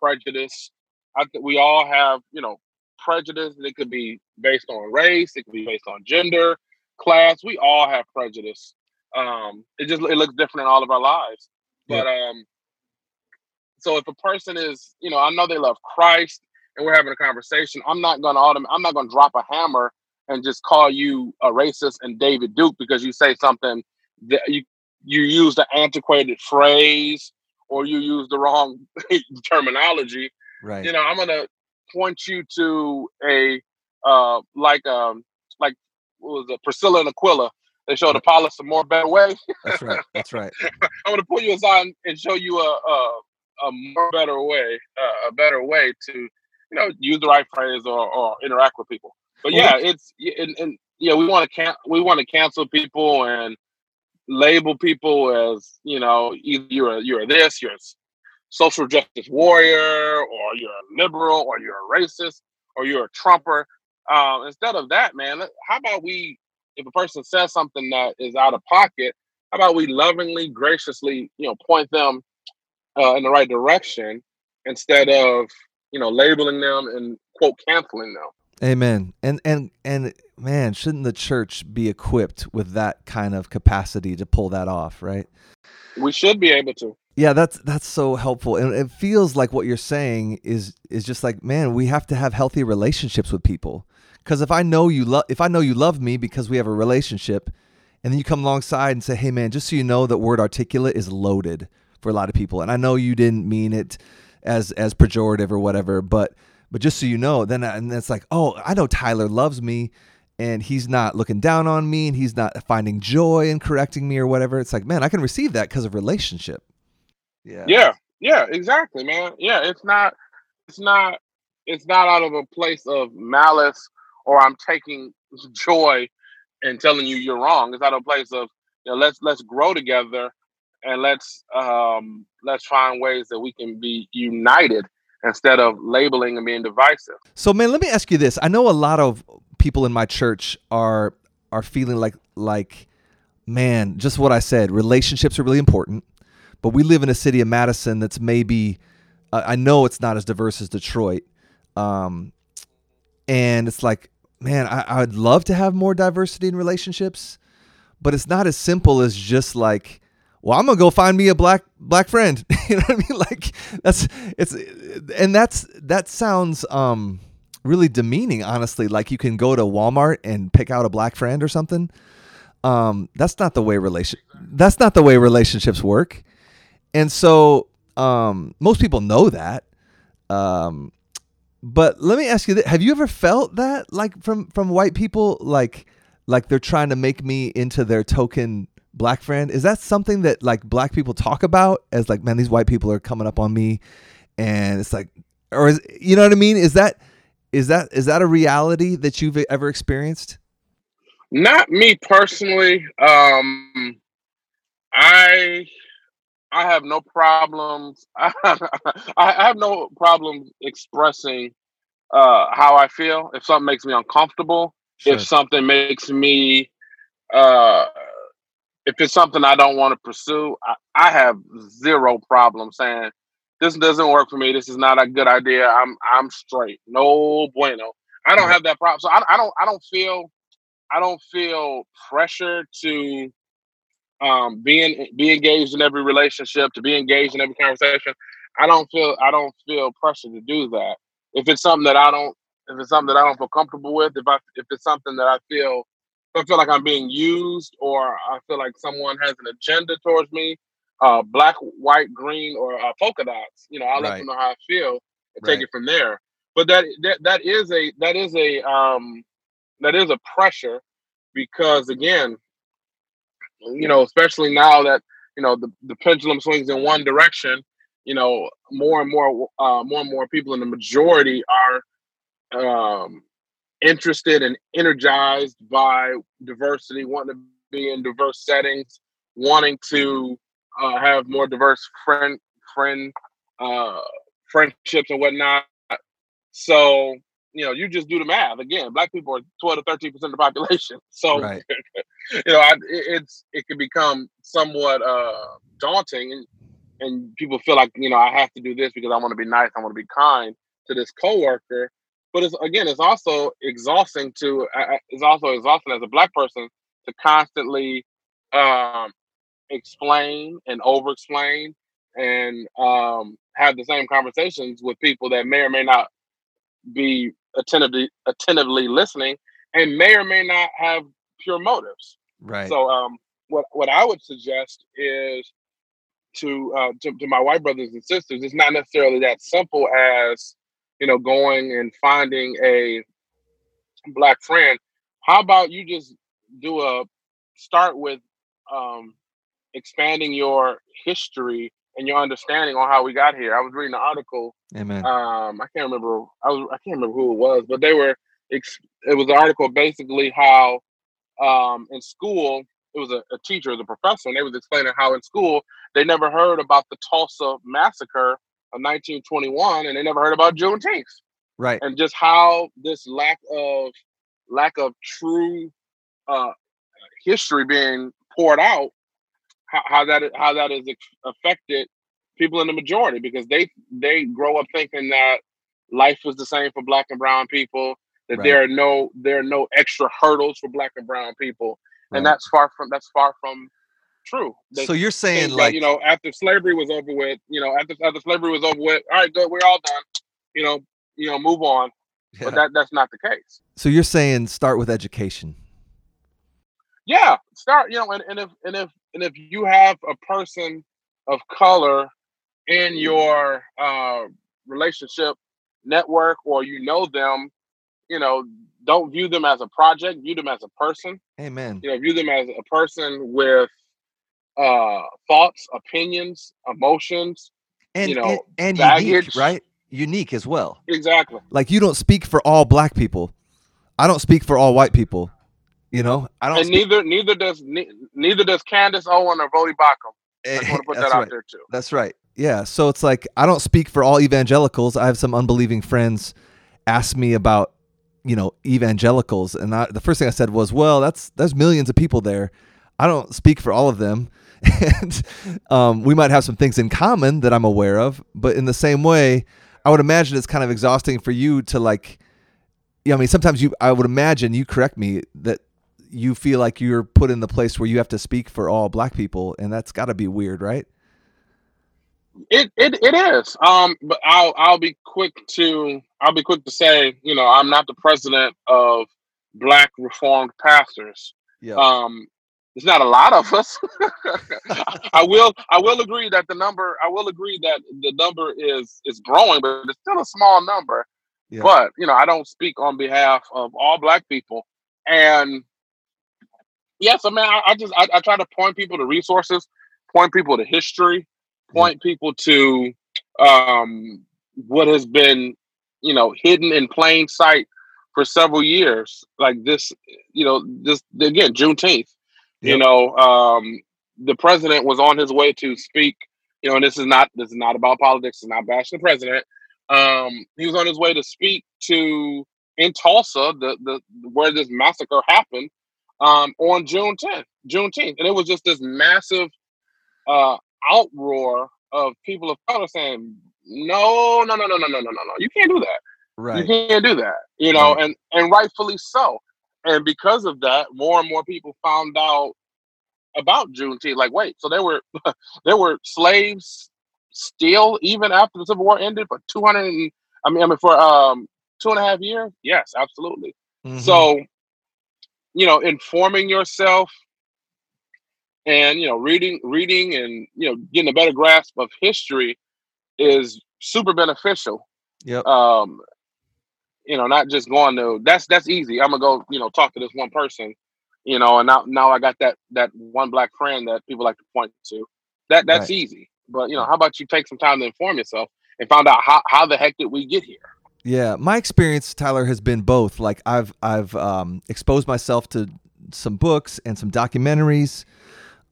prejudice. I think we all have you know prejudice. It could be based on race. It could be based on gender, class. We all have prejudice. Um, it just it looks different in all of our lives. But um, so if a person is, you know, I know they love Christ and we're having a conversation, I'm not gonna autom- I'm not gonna drop a hammer and just call you a racist and David Duke because you say something that you you use the antiquated phrase or you use the wrong [laughs] terminology. right. You know, I'm gonna point you to a uh like um like what was it Priscilla and Aquila. They showed Apollos a more better way. That's right. [laughs] That's right. I'm gonna pull you aside and show you a a, a more better way, uh, a better way to you know use the right phrase or, or interact with people. But yeah, it's and, and yeah, we want to can we want to cancel people and label people as you know either you're a, you're this, you're a social justice warrior, or you're a liberal, or you're a racist, or you're a Trumper. Um, instead of that, man, how about we? If a person says something that is out of pocket, how about we lovingly, graciously, you know, point them uh, in the right direction instead of you know labeling them and quote canceling them. Amen. And and and man, shouldn't the church be equipped with that kind of capacity to pull that off, right? We should be able to. Yeah, that's that's so helpful. And it feels like what you're saying is is just like, man, we have to have healthy relationships with people. Cuz if I know you love if I know you love me because we have a relationship and then you come alongside and say, "Hey man, just so you know that word articulate is loaded for a lot of people." And I know you didn't mean it as as pejorative or whatever, but but just so you know, then and it's like, "Oh, I know Tyler loves me." and he's not looking down on me and he's not finding joy in correcting me or whatever. It's like, man, I can receive that because of relationship. Yeah. Yeah, yeah, exactly, man. Yeah, it's not, it's not, it's not out of a place of malice or I'm taking joy and telling you you're wrong. It's out of a place of you know, let's let's grow together and let's um let's find ways that we can be united instead of labeling and being divisive. So man, let me ask you this. I know a lot of people in my church are are feeling like like man, just what I said, relationships are really important. But we live in a city of Madison that's maybe uh, I know it's not as diverse as Detroit. Um and it's like, man, I, I'd love to have more diversity in relationships, but it's not as simple as just like, well, I'm gonna go find me a black black friend. [laughs] you know what I mean? Like that's it's and that's that sounds um really demeaning, honestly. Like you can go to Walmart and pick out a black friend or something. Um, that's not the way relation that's not the way relationships work. And so um most people know that. Um but let me ask you. Have you ever felt that like from from white people like like they're trying to make me into their token black friend? Is that something that like black people talk about as like man these white people are coming up on me and it's like or is you know what I mean? Is that is that is that a reality that you've ever experienced? Not me personally. Um, I I have no problems. [laughs] I have no problems expressing uh, how I feel. If something makes me uncomfortable, Sure. If something makes me, uh, if it's something I don't want to pursue, I, I have zero problem saying this doesn't work for me. This is not a good idea. I'm I'm straight. No bueno. I don't have that problem. So I, I don't I don't feel I don't feel pressure to um, being be engaged in every relationship, to be engaged in every conversation. I don't feel I don't feel pressure to do that. If it's something that I don't if it's something that I don't feel comfortable with, if I if it's something that I feel I feel like I'm being used or I feel like someone has an agenda towards me, uh, black, white, green, or uh, polka dots, you know, I'll right. let them know how I feel and right. take it from there. But that that that is a that is a um that is a pressure because again, you know, especially now that you know the, the pendulum swings in one direction, you know, more and more uh, more and more people in the majority are um, interested and energized by diversity, wanting to be in diverse settings, wanting to uh, have more diverse friend friend uh, friendships and whatnot. So you know, you just do the math. Again, black people are twelve to thirteen percent of the population. [laughs] So right. [laughs] you know, I, it's it can become somewhat uh, daunting, and and people feel like you know I have to do this because I want to be nice, I want to be kind to this coworker. But it's again, it's also exhausting to uh, it's also exhausting as a black person to constantly um, explain and over-explain and um, have the same conversations with people that may or may not be attentively attentively listening and may or may not have pure motives. Right. So um what what I would suggest is to uh to, to my white brothers and sisters, it's not necessarily that simple as, you know, going and finding a black friend. How about you just do a start with um expanding your history and your understanding on how we got here. I was reading an article. Amen. Um, I can't remember. I was. I can't remember who it was, but they were. It was an article basically how, um, in school, it was a, a teacher, it was a professor, and they was explaining how in school they never heard about the Tulsa massacre of 1921, and they never heard about Juneteenth. Right. And just how this lack of lack of true uh, history being poured out how, how that how that has affected people in the majority because they they grow up thinking that life was the same for black and brown people that right. there are no there are no extra hurdles for black and brown people right. and that's far from that's far from true they so you're saying like you know after slavery was over with you know after after slavery was over with all right good we're all done you know you know move on yeah. but that that's not the case so you're saying start with education yeah start you know and, and if and if and if you have a person of color in your uh, relationship network or you know them, you know, don't view them as a project, view them as a person. Amen. You know, view them as a person with uh thoughts, opinions, emotions, and you know, and, and unique, right? Unique as well. Exactly. Like you don't speak for all black people. I don't speak for all white people. You know, I don't. And speak- neither neither does neither does Candace Owen or Voddie Baucham. I want to put [laughs] that right. out there too. That's right. Yeah. So it's like I don't speak for all evangelicals. I have some unbelieving friends ask me about you know evangelicals, and I, the first thing I said was, "Well, that's there's millions of people there. I don't speak for all of them." And um, we might have some things in common that I'm aware of, but in the same way, I would imagine it's kind of exhausting for you to like. Yeah, I mean, sometimes you. I would imagine you correct me that you feel like you're put in the place where you have to speak for all black people, and that's got to be weird, right? It, it it is. Um, but I'll I'll be quick to I'll be quick to say, you know, I'm not the president of Black Reformed pastors. Yeah. Um, there's not a lot of us. [laughs] I will I will agree that the number I will agree that the number is is growing, but it's still a small number. Yeah. But you know, I don't speak on behalf of all black people. And yes, I mean, I, I just I, I, try to point people to resources, point people to history, point yeah. people to um, what has been, you know, hidden in plain sight for several years. Like this, you know, this again, Juneteenth. Yep. You know, um, the president was on his way to speak. You know, and this is not this is not about politics. It's not bashing the president. Um, he was on his way to speak to in Tulsa, the the where this massacre happened, um, on June 10th, Juneteenth, and it was just this massive uh, outroar of people of color saying, "No, no, no, no, no, no, no, no, no! You can't do that. Right. You can't do that." You know, right. and and rightfully so. And because of that, more and more people found out about Juneteenth. Like, wait, so there were [laughs] there were slaves still even after the Civil War ended for two hundred. I mean, I mean for um two and a half years. Yes, absolutely. Mm-hmm. So, you know, informing yourself and you know reading reading and you know getting a better grasp of history is super beneficial yep um you know not just going to that's that's easy. I'm gonna go you know talk to this one person you know and now now i got that that one black friend that people like to point to. That that's right. easy. But you know how about you take some time to inform yourself and find out how, how the heck did we get here? Yeah my experience tyler has been both. Like i've i've um, exposed myself to some books and some documentaries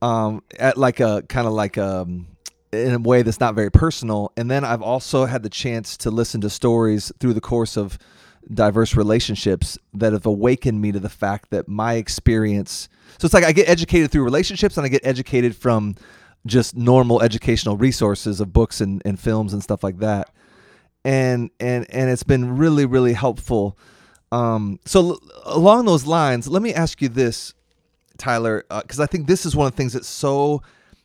um, at like a kind of like a um, in a way that's not very personal. And then I've also had the chance to listen to stories through the course of diverse relationships that have awakened me to the fact that my experience. So it's like I get educated through relationships and I get educated from just normal educational resources of books and, and films and stuff like that. And and and it's been really really helpful. Um, so along those lines, let me ask you this: Tyler, because uh, I think this is one of the things that so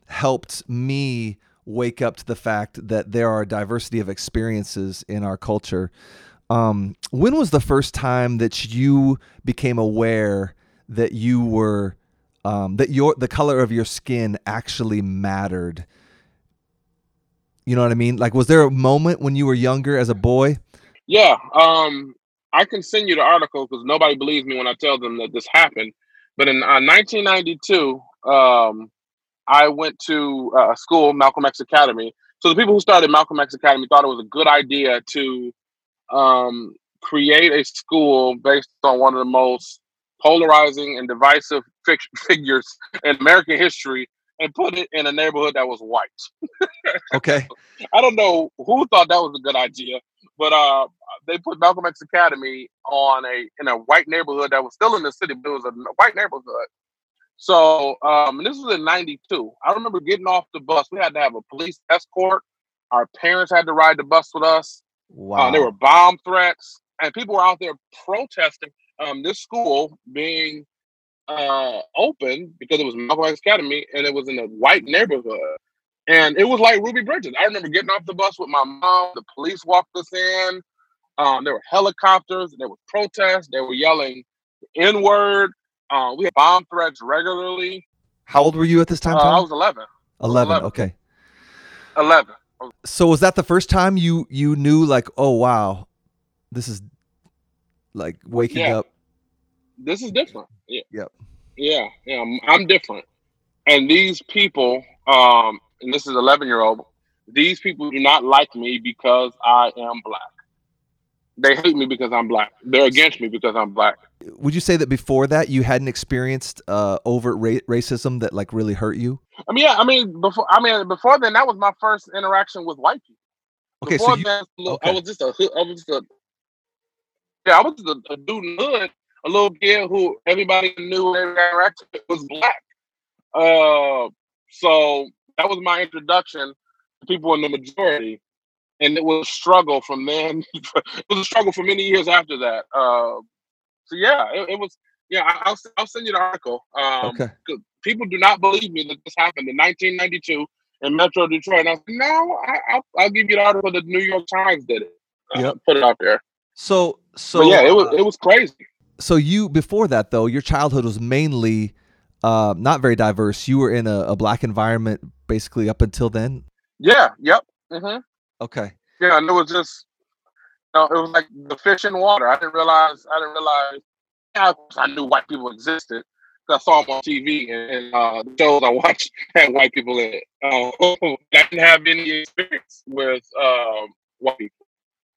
helped me wake up to the fact that there are a diversity of experiences in our culture. Um, when was the first time that you became aware that you were um, that your the color of your skin actually mattered? You know what I mean? Like, was there a moment when you were younger as a boy? Yeah, um, I can send you the article because nobody believes me when I tell them that this happened. But in uh, 1992, um, I went to uh, a school, Malcolm X Academy. So the people who started Malcolm X Academy thought it was a good idea to um, create a school based on one of the most polarizing and divisive [laughs] figures in American history and put it in a neighborhood that was white. okay. [laughs] I don't know who thought that was a good idea, but uh, they put Malcolm X Academy on a in a white neighborhood that was still in the city, but it was a white neighborhood. So um, this was in '92. I remember getting off the bus. We had to have a police escort. Our parents had to ride the bus with us. Wow. Uh, there were bomb threats, and people were out there protesting um, this school being uh, open because it was Malcolm X Academy and it was in a white neighborhood. And it was like Ruby Bridges. I remember getting off the bus with my mom. The police walked us in. Um, there were helicopters. There were protests. They were yelling N word. Uh, we had bomb threats regularly. How old were you at this time? Uh, I was 11. 11. 11. Okay. 11. So was that the first time you you knew like, oh wow, this is like waking yeah. up? This is different. Yeah. Yep. Yeah. Yeah. I'm, I'm different. And these people, um, and this is 11 year old, these people do not like me because I am black. They hate me because I'm black. They're against me because I'm black. Would you say that before that you hadn't experienced uh, overt ra- racism that like really hurt you? I mean, yeah. I mean, before I mean, before then, that was my first interaction with white people. Okay, before so you, then, okay. I was just a, I was just a, yeah, I was just a, a dude in the hood, a little kid who everybody knew every interaction was black. Uh, so that was my introduction to people in the majority and it was a struggle from then. [laughs] it was a struggle for many years after that. Uh, so yeah, it, it, was. Yeah, I, will I'll send you the article. Um, okay. People do not believe me that this happened in 1992 in Metro Detroit. And I said, no, I, will give you the article that the New York Times did it. Uh, yep. Put it out there. So, so but yeah, it was uh, it was crazy. So you before that though, your childhood was mainly uh, not very diverse. You were in a, a, black environment basically up until then. Yeah. Yep. Mm-hmm. Okay. Yeah, and it was just, you know, it was like the fish in water. I didn't realize. I didn't realize. Yeah, I knew white people existed. I saw them on TV and, and uh, the shows I [laughs] watched had white people in it. Uh, [laughs] I didn't have any experience with um, white people,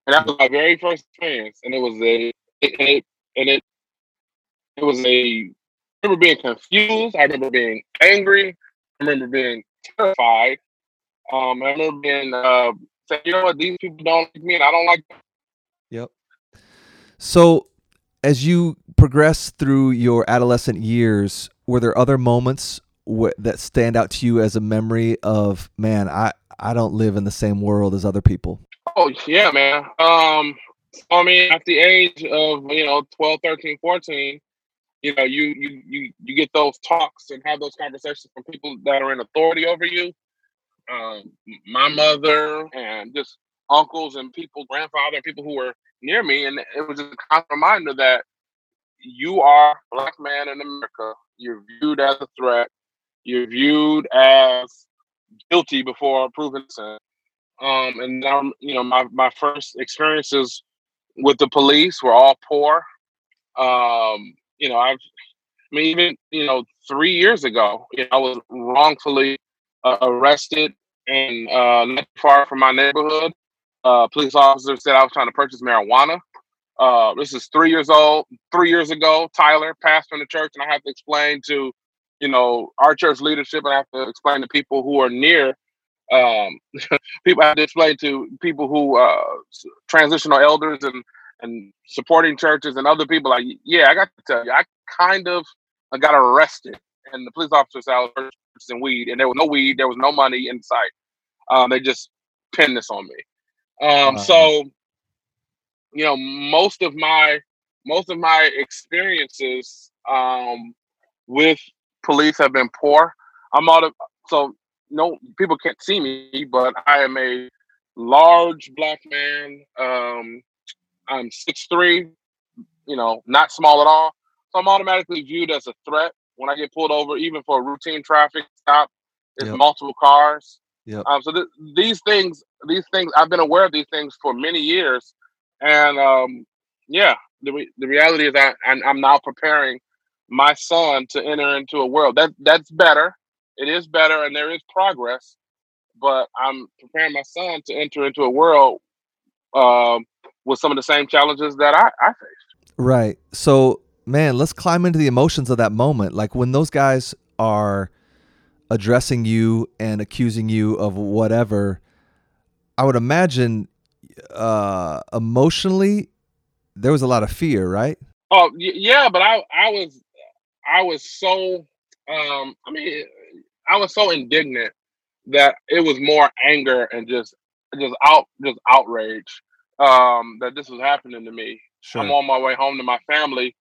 and that was my very first experience. And it was a, it, and it, and it, it was a. I remember being confused. I remember being angry. I remember being terrified. Um, I remember being uh, say, you know what, these people don't like me and I don't like them. Yep. So, as you progress through your adolescent years, were there other moments wh- that stand out to you as a memory of, man, I I don't live in the same world as other people? Oh yeah, man. Um, I mean, at the age of you know 12, 13, 14, you know, you you you you get those talks and have those conversations from people that are in authority over you. Um, my mother and just uncles and people, grandfather and people who were near me, and it was a constant reminder that you are a black man in America. You're viewed as a threat. You're viewed as guilty before proven innocent. Um, and now, you know, my, my first experiences with the police were all poor. Um, you know, I've, I mean, even, you know, three years ago, you know, I was wrongfully uh, arrested and uh, not far from my neighborhood. Uh, police officer said I was trying to purchase marijuana. Uh, this is three years old. Three years ago, Tyler, pastor in the church, and I have to explain to, you know, our church leadership, and I have to explain to people who are near. Um, [laughs] people I have to explain to people who uh, transitional elders and and supporting churches and other people. Like, yeah, I got to tell you, I kind of I got arrested, and the police officer said I was purchasing weed, and there was no weed, there was no money in sight. Um, they just pinned this on me. Um, so you know, most of my most of my experiences um, with police have been poor. I'm out of so no people can't see me, but I am a large black man. Um, I'm six three, you know, not small at all. So I'm automatically viewed as a threat when I get pulled over, even for a routine traffic stop. There's yep. multiple cars. Yeah. Um, so th- these things, these things, I've been aware of these things for many years, and um, yeah, the re- the reality is that I'm, I'm now preparing my son to enter into a world that that's better. It is better, and there is progress. But I'm preparing my son to enter into a world um, with some of the same challenges that I, I faced. Right. So, man, let's climb into the emotions of that moment. Like when those guys are addressing you and accusing you of whatever. I would imagine uh, emotionally, there was a lot of fear, right? Oh yeah, but I I was I was so um I mean I was so indignant that it was more anger and just just out just outrage um that this was happening to me. Sure. I'm on my way home to my family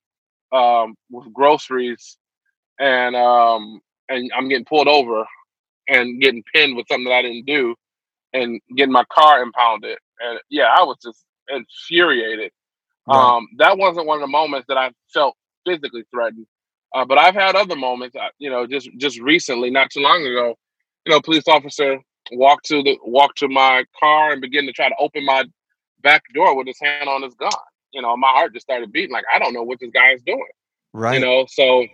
um with groceries and um and I'm getting pulled over and getting pinned with something that I didn't do and getting my car impounded and yeah, I was just infuriated. Right. Um, that wasn't one of the moments that I felt physically threatened. Uh, but I've had other moments, uh, you know, just just recently, not too long ago, you know, police officer walked to the walked to my car and began to try to open my back door with his hand on his gun. You know, my heart just started beating. Like I don't know what this guy is doing. Right. You know, so.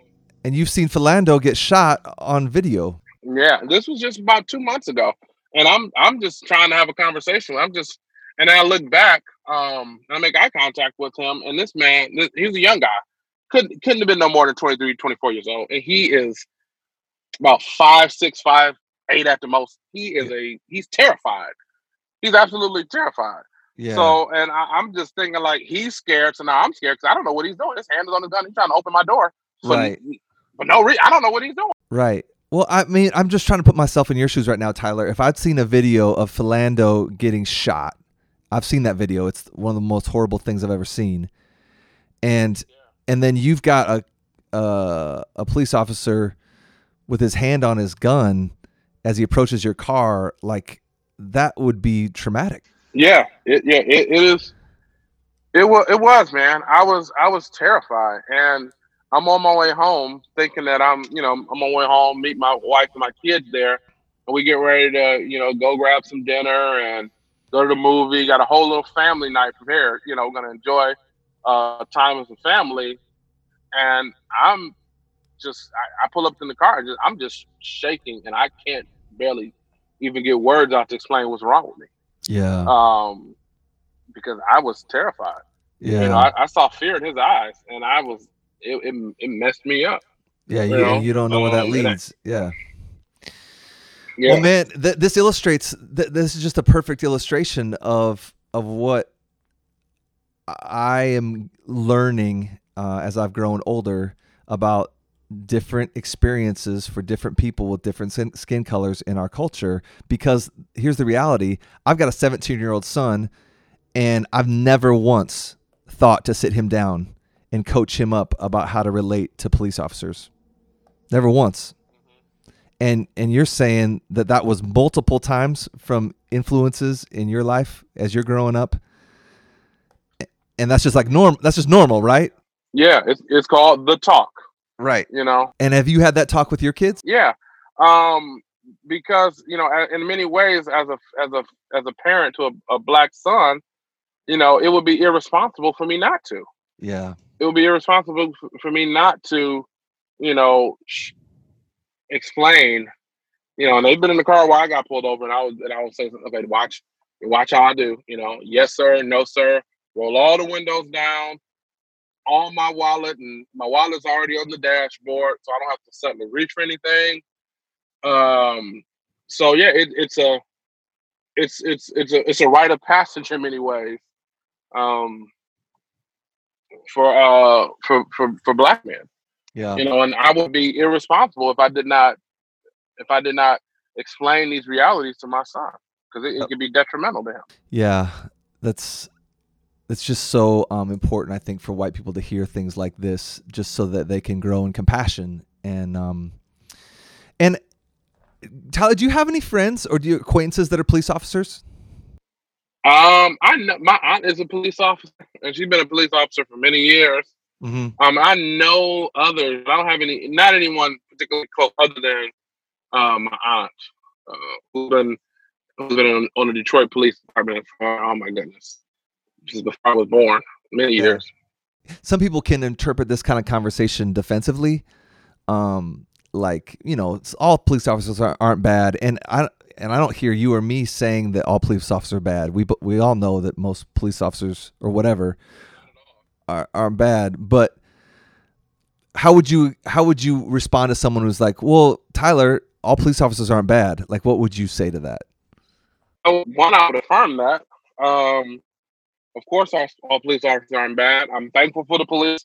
And you've seen Philando get shot on video. Yeah, this was just about two months ago, and I'm I'm just trying to have a conversation. I'm just and I look back, um, I make eye contact with him, and this man, this, he's a young guy, couldn't couldn't have been no more than 23, 24 years old, and he is about five, six, five, eight at the most. He is a he's terrified. He's absolutely terrified. Yeah. So, and I, am just thinking like he's scared, so now I'm scared because I don't know what he's doing. His hand is on the gun. He's trying to open my door. So right. But no reason. I don't know what he's doing. Right. Well, I mean, I'm just trying to put myself in your shoes right now, Tyler. If I'd seen a video of Philando getting shot, I've seen that video. It's one of the most horrible things I've ever seen. And yeah. and then you've got a uh, a police officer with his hand on his gun as he approaches your car. Like that would be traumatic. Yeah, it, yeah, it, it is. It was. It was, man. I was. I was terrified, and I'm on my way home, thinking that I'm, you know, I'm on my way home, meet my wife and my kids there, and we get ready to, you know, go grab some dinner and go to the movie, got a whole little family night prepared. You know, gonna enjoy uh, time as a family, and I'm just I, I pull up in the car, just, I'm just shaking, and I can't barely even get words out to explain what's wrong with me. Yeah. Um, because I was terrified. Yeah. You know, I, I saw fear in his eyes, and I was it, it, it messed me up. Yeah, you, you, know? you don't know um, where that leads. I, yeah. Yeah. Well, man, th- this illustrates. Th- this is just a perfect illustration of of what I am learning uh, as I've grown older about different experiences for different people with different skin colors in our culture because here's the reality. I've got a 17 year old son and I've never once thought to sit him down and coach him up about how to relate to police officers. Never once. Mm-hmm. And and you're saying that that was multiple times from influences in your life as you're growing up? And that's just like norm that's just normal right? Yeah it's, it's called the talk right. You know? And have you had that talk with your kids? Yeah. Um because you know in many ways as a as a as a parent to a, a black son you know it would be irresponsible for me not to. Yeah. It would be irresponsible for me not to you know explain, you know, and they've been in the car while I got pulled over, and I was and I was saying, okay, watch, watch how I do, you know, yes sir, no sir, roll all the windows down, on my wallet, and my wallet's already on the dashboard, so I don't have to suddenly reach for anything. Um, so yeah, it, it's a, it's it's it's a it's a rite of passage in many ways. Um, for uh for for for black men. Yeah. You know, and I would be irresponsible if I did not if I did not explain these realities to my son because it, it could be detrimental to him. Yeah, that's that's just so um, important. I think for white people to hear things like this, just so that they can grow in compassion and um, and Tyler, do you have any friends or do you acquaintances that are police officers? Um, I know my aunt is a police officer, and she's been a police officer for many years. Mm-hmm. Um, I know others. I don't have any, not anyone particularly close, other than uh, my aunt, uh, who's been who's been on, on, the Detroit Police Department for oh my goodness, just before I was born, many years. Some people can interpret this kind of conversation defensively, um, like you know, all police officers aren't, aren't bad, and I and I don't hear you or me saying that all police officers are bad. We we all know that most police officers or whatever are, are bad, but how would you how would you respond to someone who's like, "Well, Tyler, all police officers aren't bad." Like, what would you say to that? Oh, one, I would affirm that. Um, of course, all, all police officers aren't bad. I'm thankful for the police,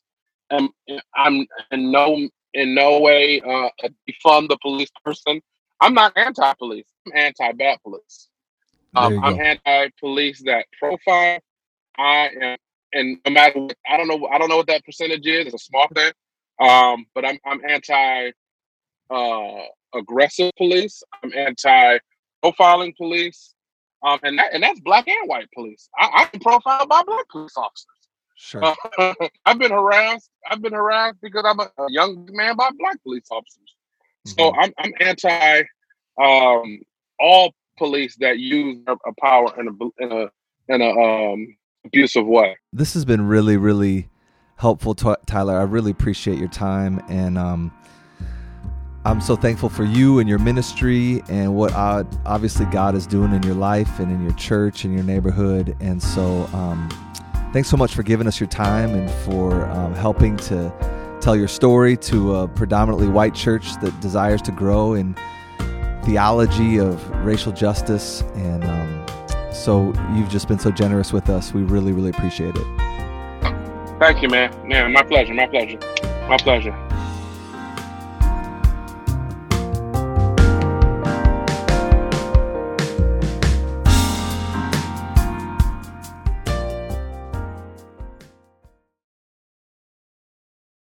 and I'm in no in no way uh, defund the police person. I'm not anti-police. I'm anti-bad police. Um, I'm anti-police that profile. I am and no matter what, I don't know, I don't know what that percentage is. It's a small thing, um, but I'm I'm anti uh, aggressive police. I'm anti profiling police, um, and that, and that's black and white police. I, I'm profiled by black police officers. Sure. Uh, [laughs] I've been harassed. I've been harassed because I'm a, young man by black police officers. Mm-hmm. So I'm I'm anti um, all police that use a, a power in a in a in a um, abusive way. This has been really, really helpful, Tyler. I really appreciate your time, and um, I'm so thankful for you and your ministry and what obviously God is doing in your life and in your church and your neighborhood. And so, um, thanks so much for giving us your time and for um, helping to tell your story to a predominantly white church that desires to grow in theology of racial justice and um, so you've just been so generous with us. We really, really appreciate it. Thank you, man. Yeah, my pleasure. My pleasure. My pleasure.